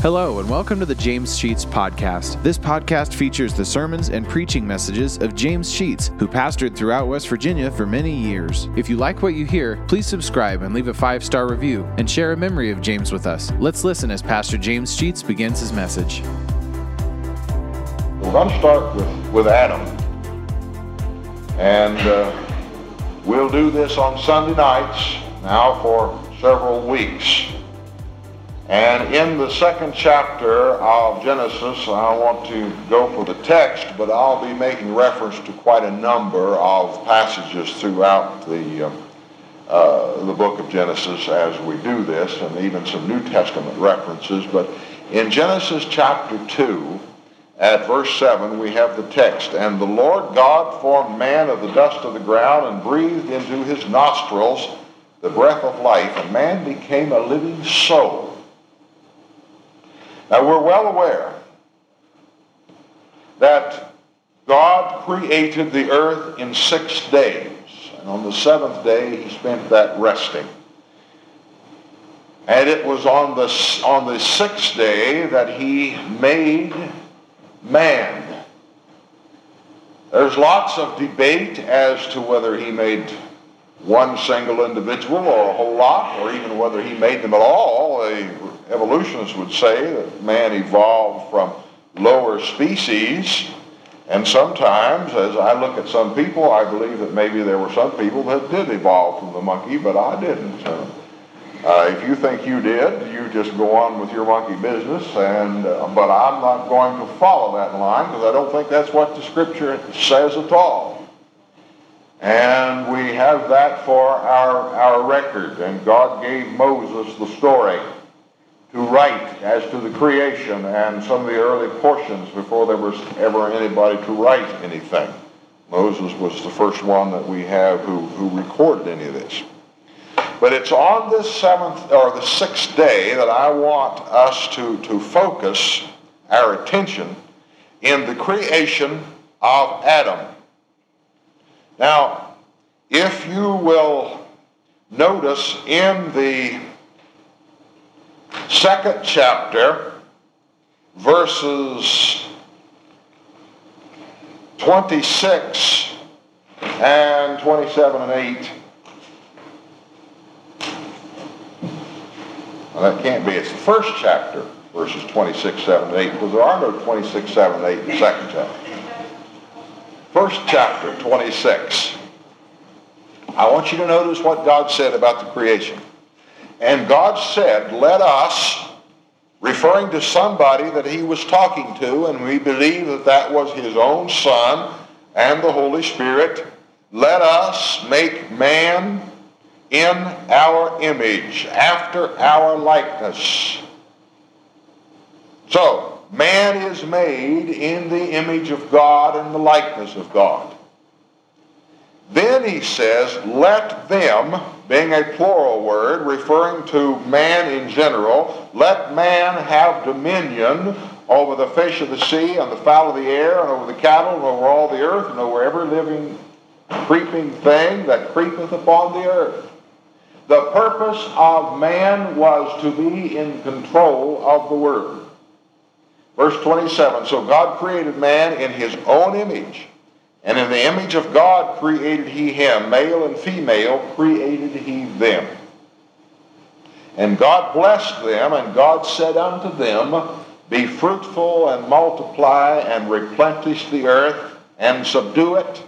Hello, and welcome to the James Sheets Podcast. This podcast features the sermons and preaching messages of James Sheets, who pastored throughout West Virginia for many years. If you like what you hear, please subscribe and leave a five star review and share a memory of James with us. Let's listen as Pastor James Sheets begins his message. We're going to start with, with Adam. And uh, we'll do this on Sunday nights now for several weeks. And in the second chapter of Genesis, I want to go for the text, but I'll be making reference to quite a number of passages throughout the, uh, uh, the book of Genesis as we do this, and even some New Testament references. But in Genesis chapter 2, at verse 7, we have the text, And the Lord God formed man of the dust of the ground and breathed into his nostrils the breath of life, and man became a living soul. Now we're well aware that God created the earth in six days, and on the seventh day he spent that resting. And it was on the, on the sixth day that he made man. There's lots of debate as to whether he made one single individual or a whole lot, or even whether he made them at all. Evolutionists would say that man evolved from lower species. And sometimes, as I look at some people, I believe that maybe there were some people that did evolve from the monkey, but I didn't. Uh, if you think you did, you just go on with your monkey business. And uh, but I'm not going to follow that line because I don't think that's what the Scripture says at all. And we have that for our, our record. And God gave Moses the story to write as to the creation and some of the early portions before there was ever anybody to write anything. Moses was the first one that we have who, who recorded any of this. But it's on this seventh or the sixth day that I want us to, to focus our attention in the creation of Adam. Now, if you will notice in the second chapter, verses 26 and 27 and 8, well, that can't be. It's the first chapter, verses 26, 7, and 8, because there are no 26, 7, and 8 in the second chapter. First chapter, 26. I want you to notice what God said about the creation. And God said, let us, referring to somebody that he was talking to, and we believe that that was his own son and the Holy Spirit, let us make man in our image, after our likeness. So, man is made in the image of God and the likeness of God. Then he says, let them, being a plural word, referring to man in general, let man have dominion over the fish of the sea and the fowl of the air and over the cattle and over all the earth and over every living creeping thing that creepeth upon the earth. The purpose of man was to be in control of the world. Verse 27, so God created man in his own image. And in the image of God created he him. Male and female created he them. And God blessed them, and God said unto them, Be fruitful and multiply and replenish the earth and subdue it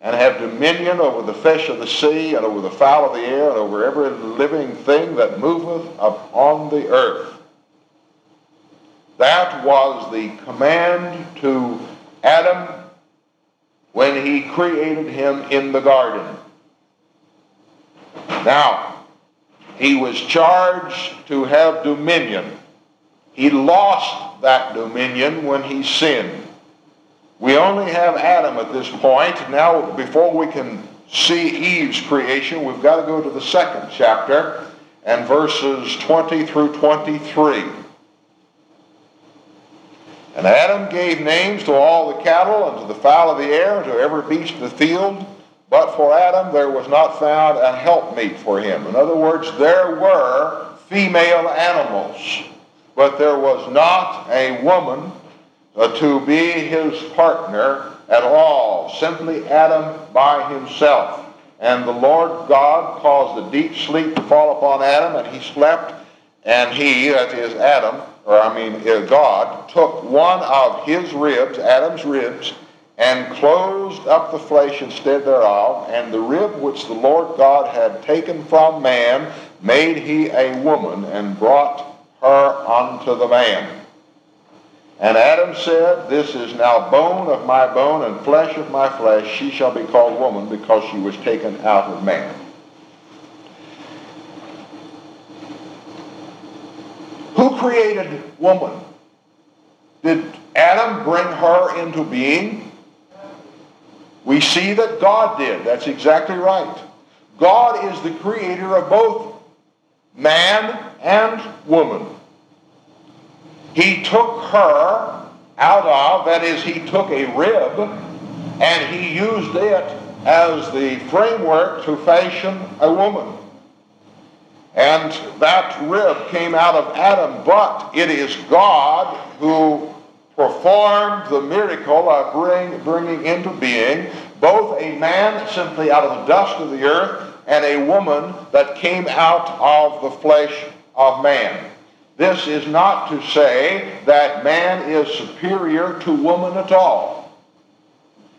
and have dominion over the fish of the sea and over the fowl of the air and over every living thing that moveth upon the earth. That was the command to Adam when he created him in the garden. Now, he was charged to have dominion. He lost that dominion when he sinned. We only have Adam at this point. Now, before we can see Eve's creation, we've got to go to the second chapter and verses 20 through 23. And Adam gave names to all the cattle and to the fowl of the air and to every beast of the field. But for Adam there was not found a helpmeet for him. In other words, there were female animals. but there was not a woman uh, to be his partner at all, simply Adam by himself. And the Lord God caused a deep sleep to fall upon Adam, and he slept, and he, that is Adam, or I mean God, took one of his ribs, Adam's ribs, and closed up the flesh instead thereof, and the rib which the Lord God had taken from man made he a woman, and brought her unto the man. And Adam said, This is now bone of my bone and flesh of my flesh. She shall be called woman because she was taken out of man. Who created woman? Did Adam bring her into being? We see that God did. That's exactly right. God is the creator of both man and woman. He took her out of, that is, he took a rib and he used it as the framework to fashion a woman. And that rib came out of Adam, but it is God who performed the miracle of bring, bringing into being both a man simply out of the dust of the earth and a woman that came out of the flesh of man. This is not to say that man is superior to woman at all.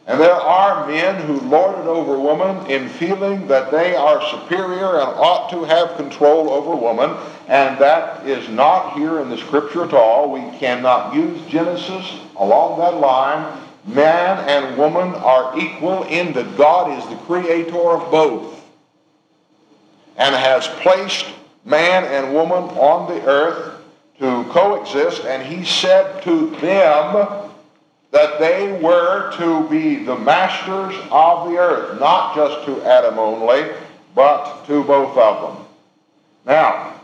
And there are men who lord it over woman in feeling that they are superior and ought to have control over woman, and that is not here in the scripture at all. We cannot use Genesis along that line. Man and woman are equal in that God is the creator of both and has placed man and woman on the earth to coexist, and he said to them, that they were to be the masters of the earth, not just to Adam only, but to both of them. Now,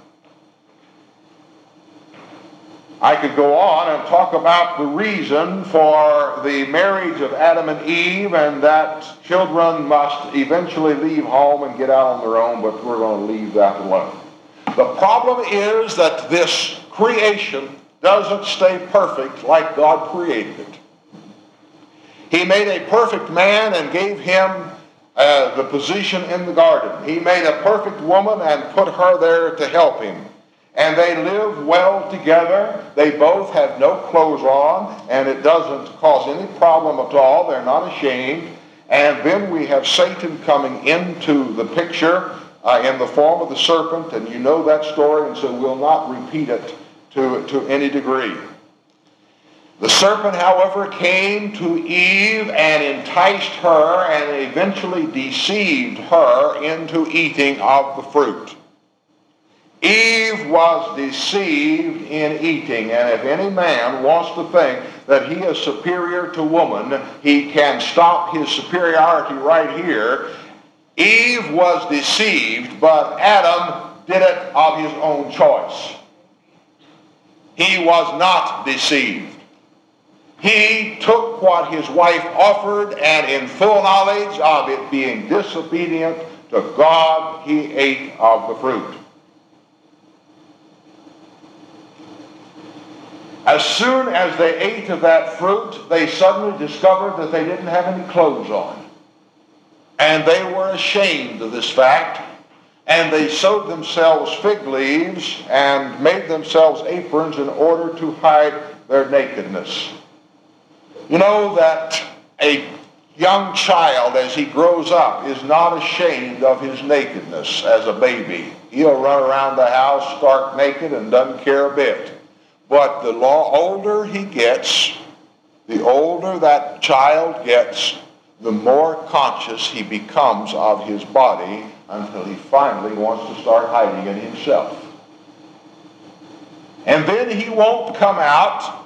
I could go on and talk about the reason for the marriage of Adam and Eve and that children must eventually leave home and get out on their own, but we're going to leave that alone. The problem is that this creation doesn't stay perfect like God created it. He made a perfect man and gave him uh, the position in the garden. He made a perfect woman and put her there to help him. And they live well together. They both have no clothes on, and it doesn't cause any problem at all. They're not ashamed. And then we have Satan coming into the picture uh, in the form of the serpent, and you know that story, and so we'll not repeat it to, to any degree. The serpent, however, came to Eve and enticed her and eventually deceived her into eating of the fruit. Eve was deceived in eating, and if any man wants to think that he is superior to woman, he can stop his superiority right here. Eve was deceived, but Adam did it of his own choice. He was not deceived. He took what his wife offered, and in full knowledge of it being disobedient to God, he ate of the fruit. As soon as they ate of that fruit, they suddenly discovered that they didn't have any clothes on. And they were ashamed of this fact, and they sewed themselves fig leaves and made themselves aprons in order to hide their nakedness. You know that a young child, as he grows up, is not ashamed of his nakedness as a baby. He'll run around the house stark naked and doesn't care a bit. But the older he gets, the older that child gets, the more conscious he becomes of his body until he finally wants to start hiding it himself. And then he won't come out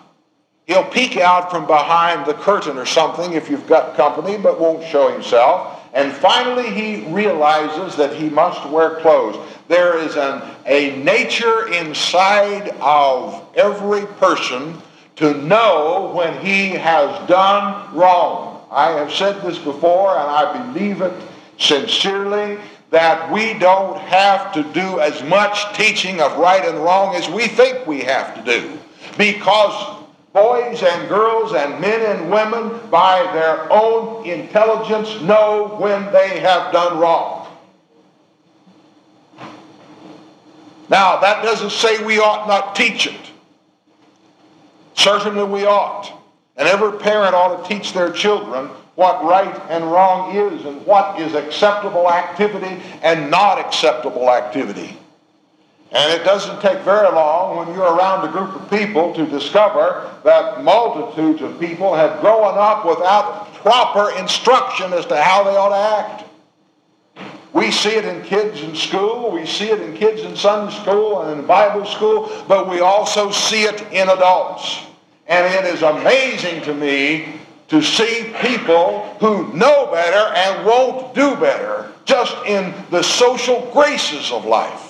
He'll peek out from behind the curtain or something if you've got company, but won't show himself. And finally, he realizes that he must wear clothes. There is an, a nature inside of every person to know when he has done wrong. I have said this before, and I believe it sincerely, that we don't have to do as much teaching of right and wrong as we think we have to do. Because boys and girls and men and women, by their own intelligence, know when they have done wrong. Now, that doesn't say we ought not teach it. Certainly we ought. And every parent ought to teach their children what right and wrong is and what is acceptable activity and not acceptable activity. And it doesn't take very long when you're around a group of people to discover that multitudes of people have grown up without proper instruction as to how they ought to act. We see it in kids in school, we see it in kids in Sunday school and in Bible school, but we also see it in adults. And it is amazing to me to see people who know better and won't do better just in the social graces of life.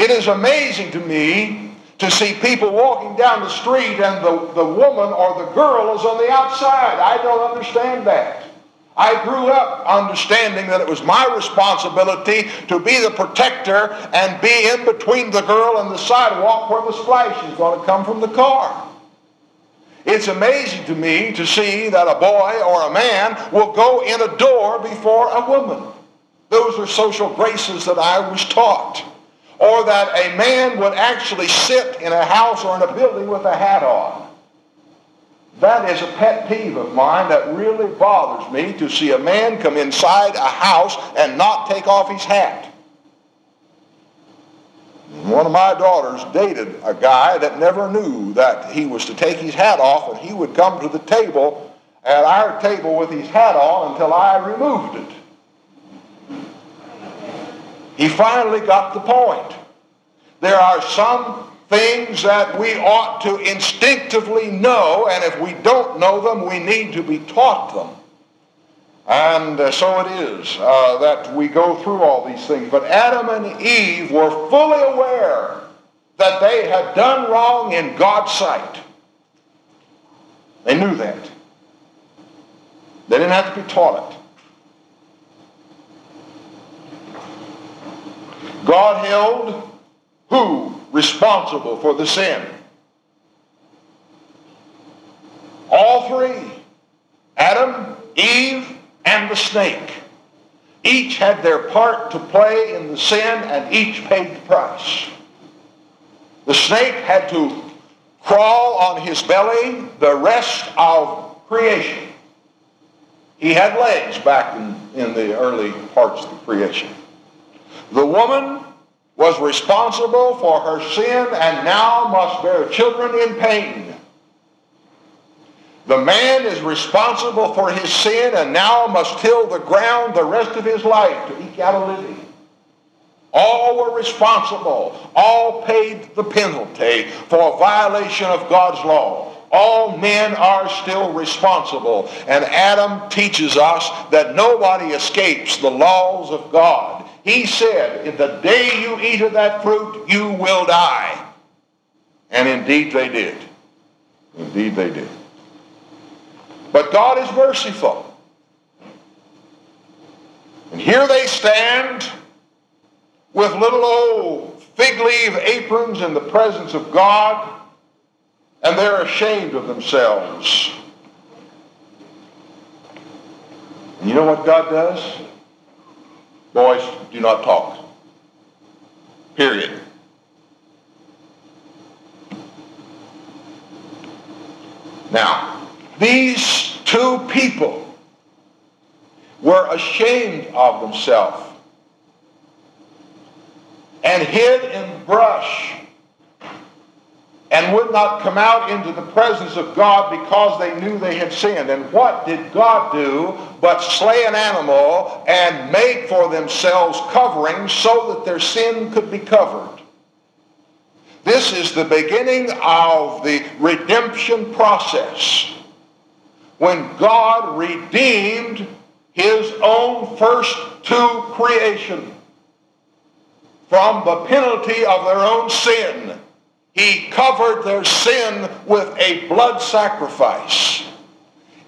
It is amazing to me to see people walking down the street and the, the woman or the girl is on the outside. I don't understand that. I grew up understanding that it was my responsibility to be the protector and be in between the girl and the sidewalk where the splash is going to come from the car. It's amazing to me to see that a boy or a man will go in a door before a woman. Those are social graces that I was taught. Or that a man would actually sit in a house or in a building with a hat on. That is a pet peeve of mine that really bothers me to see a man come inside a house and not take off his hat. One of my daughters dated a guy that never knew that he was to take his hat off and he would come to the table at our table with his hat on until I removed it. He finally got the point. There are some things that we ought to instinctively know, and if we don't know them, we need to be taught them. And uh, so it is uh, that we go through all these things. But Adam and Eve were fully aware that they had done wrong in God's sight. They knew that. They didn't have to be taught it. God held who responsible for the sin. All three Adam, Eve, and the snake each had their part to play in the sin and each paid the price. The snake had to crawl on his belly the rest of creation. He had legs back in, in the early parts of the creation. The woman was responsible for her sin and now must bear children in pain. The man is responsible for his sin and now must till the ground the rest of his life to eke out a living. All were responsible. All paid the penalty for a violation of God's law. All men are still responsible. And Adam teaches us that nobody escapes the laws of God. He said, in the day you eat of that fruit, you will die. And indeed they did. Indeed they did. But God is merciful. And here they stand with little old fig leaf aprons in the presence of God, and they're ashamed of themselves. You know what God does? Boys, do not talk. Period. Now, these two people were ashamed of themselves and hid in brush and would not come out into the presence of God because they knew they had sinned. And what did God do but slay an animal and make for themselves coverings so that their sin could be covered? This is the beginning of the redemption process. When God redeemed his own first two creation from the penalty of their own sin he covered their sin with a blood sacrifice.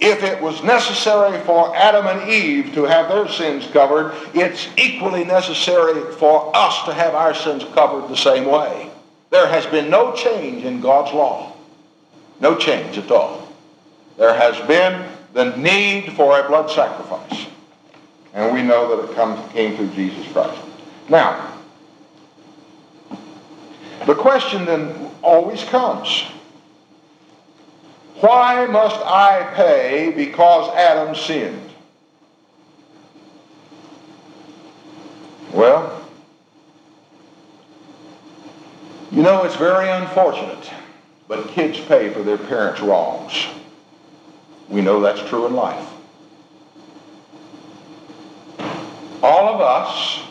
If it was necessary for Adam and Eve to have their sins covered, it's equally necessary for us to have our sins covered the same way. There has been no change in God's law. No change at all. There has been the need for a blood sacrifice. And we know that it comes, came through Jesus Christ. Now, the question then always comes, why must I pay because Adam sinned? Well, you know, it's very unfortunate, but kids pay for their parents' wrongs. We know that's true in life. All of us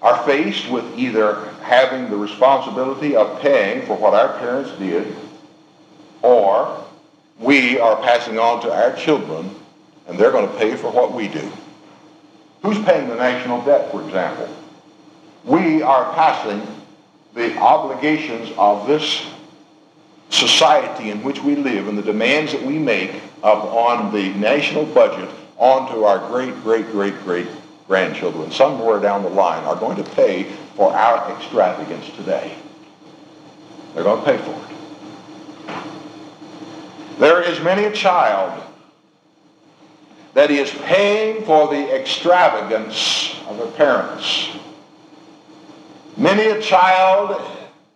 are faced with either having the responsibility of paying for what our parents did, or we are passing on to our children and they're going to pay for what we do. Who's paying the national debt, for example? We are passing the obligations of this society in which we live and the demands that we make upon the national budget onto our great, great, great, great grandchildren. Somewhere down the line are going to pay for our extravagance today. They're going to pay for it. There is many a child that is paying for the extravagance of their parents. Many a child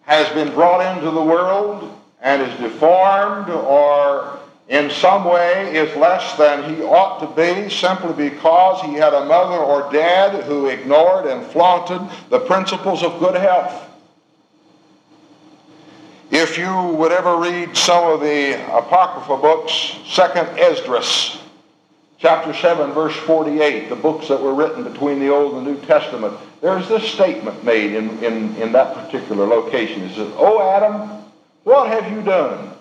has been brought into the world and is deformed or in some way is less than he ought to be simply because he had a mother or dad who ignored and flaunted the principles of good health. If you would ever read some of the Apocrypha books, Second Esdras, chapter 7, verse 48, the books that were written between the Old and New Testament, there's this statement made in, in, in that particular location. It says, O Adam, what have you done?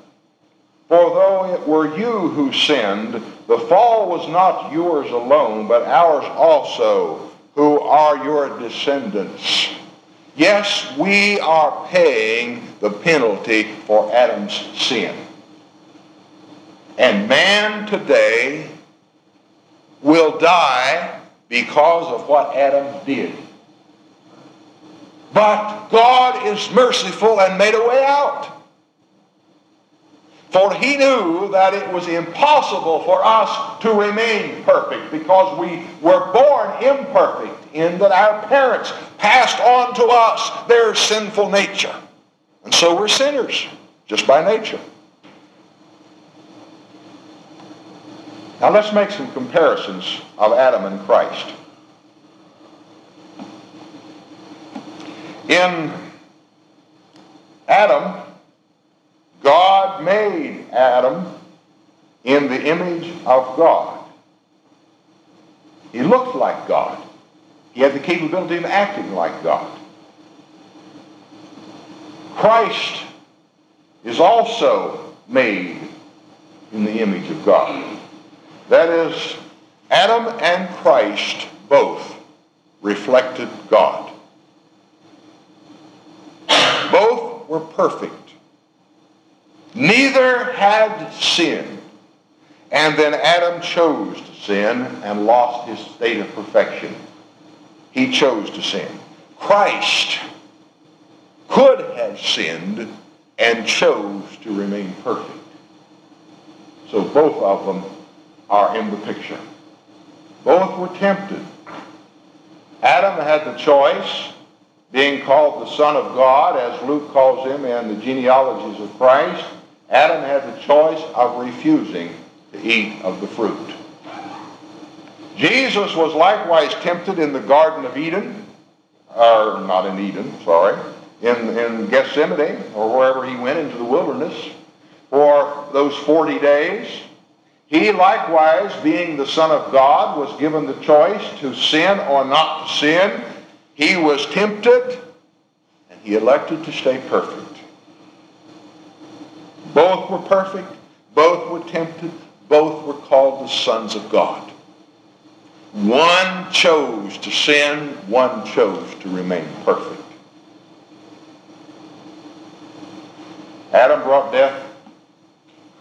For though it were you who sinned, the fall was not yours alone, but ours also, who are your descendants. Yes, we are paying the penalty for Adam's sin. And man today will die because of what Adam did. But God is merciful and made a way out. For he knew that it was impossible for us to remain perfect because we were born imperfect in that our parents passed on to us their sinful nature. And so we're sinners, just by nature. Now let's make some comparisons of Adam and Christ. In Adam, God made Adam in the image of God. He looked like God. He had the capability of acting like God. Christ is also made in the image of God. That is, Adam and Christ both reflected God. Both were perfect. Neither had sinned. And then Adam chose to sin and lost his state of perfection. He chose to sin. Christ could have sinned and chose to remain perfect. So both of them are in the picture. Both were tempted. Adam had the choice, being called the Son of God, as Luke calls him in the genealogies of Christ, Adam had the choice of refusing to eat of the fruit. Jesus was likewise tempted in the Garden of Eden, or not in Eden, sorry, in, in Gethsemane, or wherever he went into the wilderness for those 40 days. He likewise, being the Son of God, was given the choice to sin or not to sin. He was tempted, and he elected to stay perfect. Both were perfect. Both were tempted. Both were called the sons of God. One chose to sin. One chose to remain perfect. Adam brought death.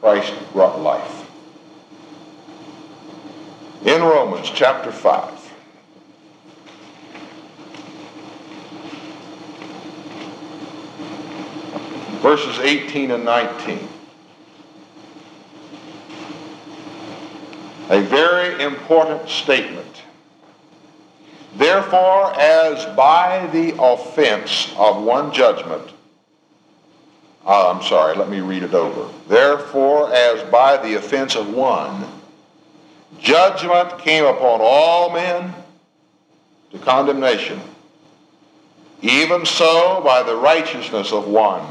Christ brought life. In Romans chapter 5. Verses 18 and 19. A very important statement. Therefore, as by the offense of one judgment, uh, I'm sorry, let me read it over. Therefore, as by the offense of one, judgment came upon all men to condemnation, even so by the righteousness of one,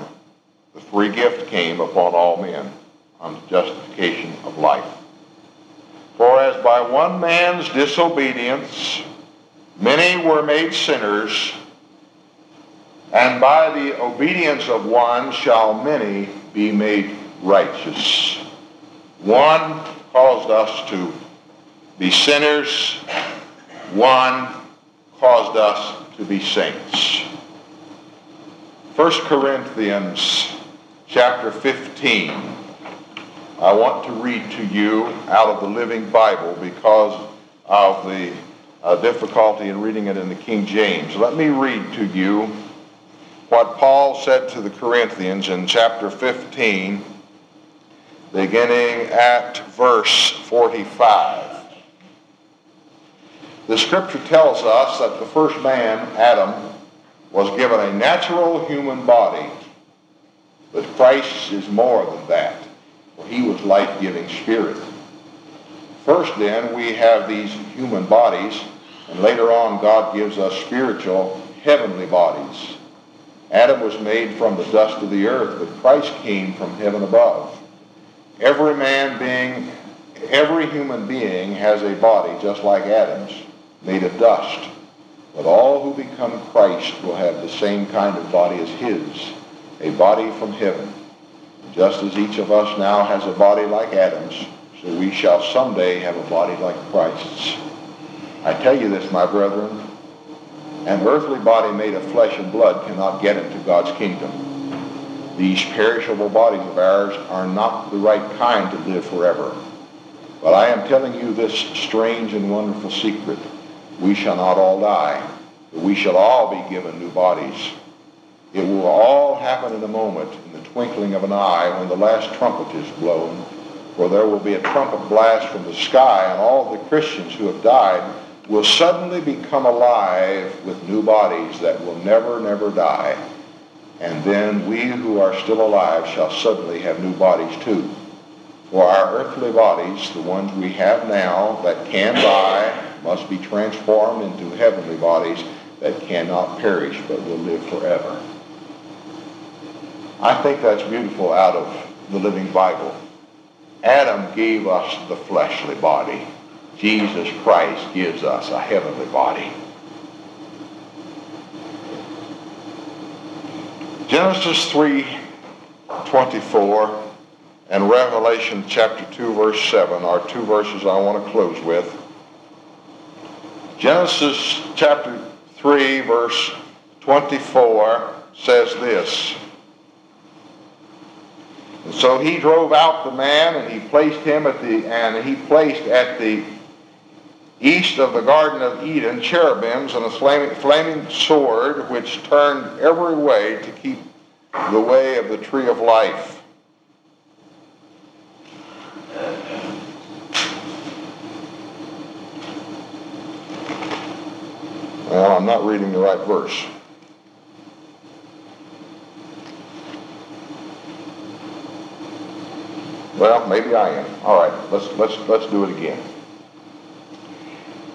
the free gift came upon all men unto justification of life. For as by one man's disobedience many were made sinners, and by the obedience of one shall many be made righteous. One caused us to be sinners. One caused us to be saints. 1 Corinthians chapter 15. I want to read to you out of the Living Bible because of the uh, difficulty in reading it in the King James. Let me read to you what Paul said to the Corinthians in chapter 15, beginning at verse 45. The scripture tells us that the first man, Adam, was given a natural human body, but Christ is more than that, for he was life-giving spirit. First, then, we have these human bodies, and later on, God gives us spiritual, heavenly bodies. Adam was made from the dust of the earth, but Christ came from heaven above. Every man being, every human being has a body just like Adam's, made of dust. But all who become Christ will have the same kind of body as his, a body from heaven. Just as each of us now has a body like Adam's, so we shall someday have a body like Christ's. I tell you this, my brethren, an earthly body made of flesh and blood cannot get into God's kingdom. These perishable bodies of ours are not the right kind to live forever. But I am telling you this strange and wonderful secret. We shall not all die, but we shall all be given new bodies. It will all happen in a moment, in the twinkling of an eye, when the last trumpet is blown. For there will be a trumpet blast from the sky, and all the Christians who have died will suddenly become alive with new bodies that will never, never die. And then we who are still alive shall suddenly have new bodies too. For our earthly bodies, the ones we have now that can die, must be transformed into heavenly bodies that cannot perish but will live forever. I think that's beautiful out of the Living Bible. Adam gave us the fleshly body. Jesus Christ gives us a heavenly body. Genesis 3, 24 and Revelation chapter 2, verse 7 are two verses I want to close with. Genesis chapter 3, verse 24 says this. So he drove out the man and he placed him at the and he placed at the east of the Garden of Eden cherubims and a flaming, flaming sword which turned every way to keep the way of the tree of life. Well, I'm not reading the right verse. Well, maybe I am. All right, let's let's let's do it again.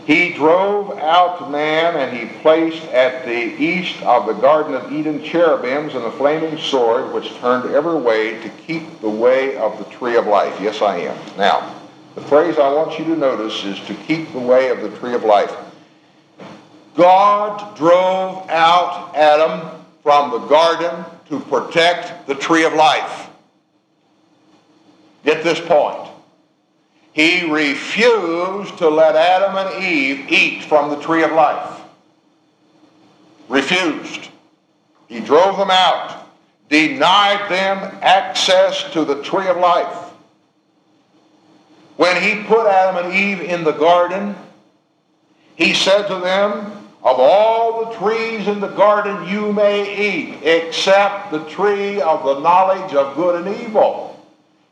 He drove out man, and he placed at the east of the Garden of Eden cherubims and a flaming sword, which turned every way to keep the way of the tree of life. Yes, I am. Now, the phrase I want you to notice is to keep the way of the tree of life. God drove out Adam from the garden to protect the tree of life. Get this point. He refused to let Adam and Eve eat from the tree of life. Refused. He drove them out, denied them access to the tree of life. When he put Adam and Eve in the garden, he said to them, Of all the trees in the garden you may eat, except the tree of the knowledge of good and evil.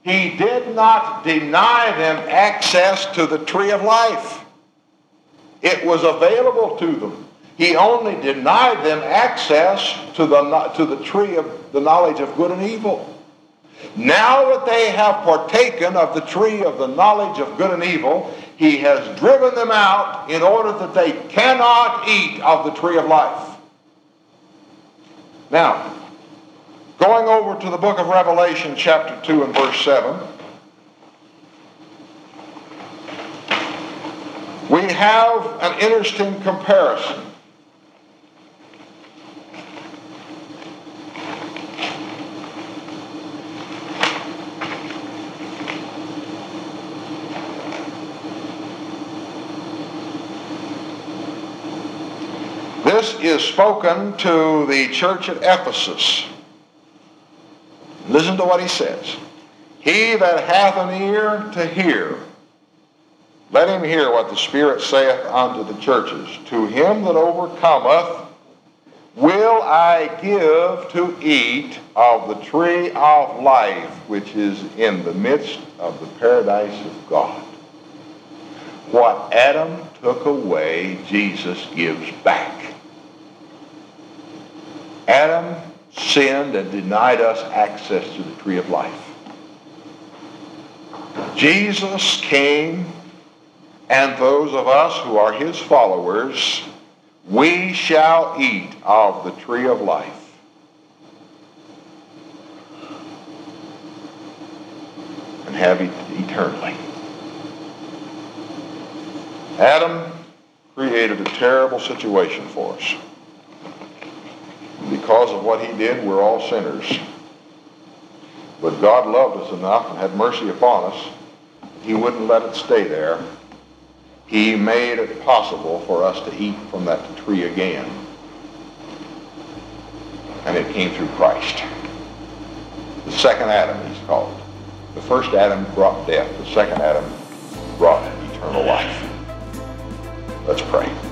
He did not deny them access to the tree of life. It was available to them. He only denied them access to the, to the tree of the knowledge of good and evil. Now that they have partaken of the tree of the knowledge of good and evil, he has driven them out in order that they cannot eat of the tree of life. Now, going over to the book of Revelation, chapter 2 and verse 7, we have an interesting comparison. This is spoken to the church at Ephesus. Listen to what he says. He that hath an ear to hear, let him hear what the Spirit saith unto the churches. To him that overcometh will I give to eat of the tree of life which is in the midst of the paradise of God. What Adam took away, Jesus gives back. Adam sinned and denied us access to the tree of life. Jesus came, and those of us who are his followers, we shall eat of the tree of life. And have it eternally. Adam created a terrible situation for us because of what he did, we're all sinners. But God loved us enough and had mercy upon us. He wouldn't let it stay there. He made it possible for us to eat from that tree again. And it came through Christ. The second Adam, he's called. The first Adam brought death. The second Adam brought eternal life. Let's pray.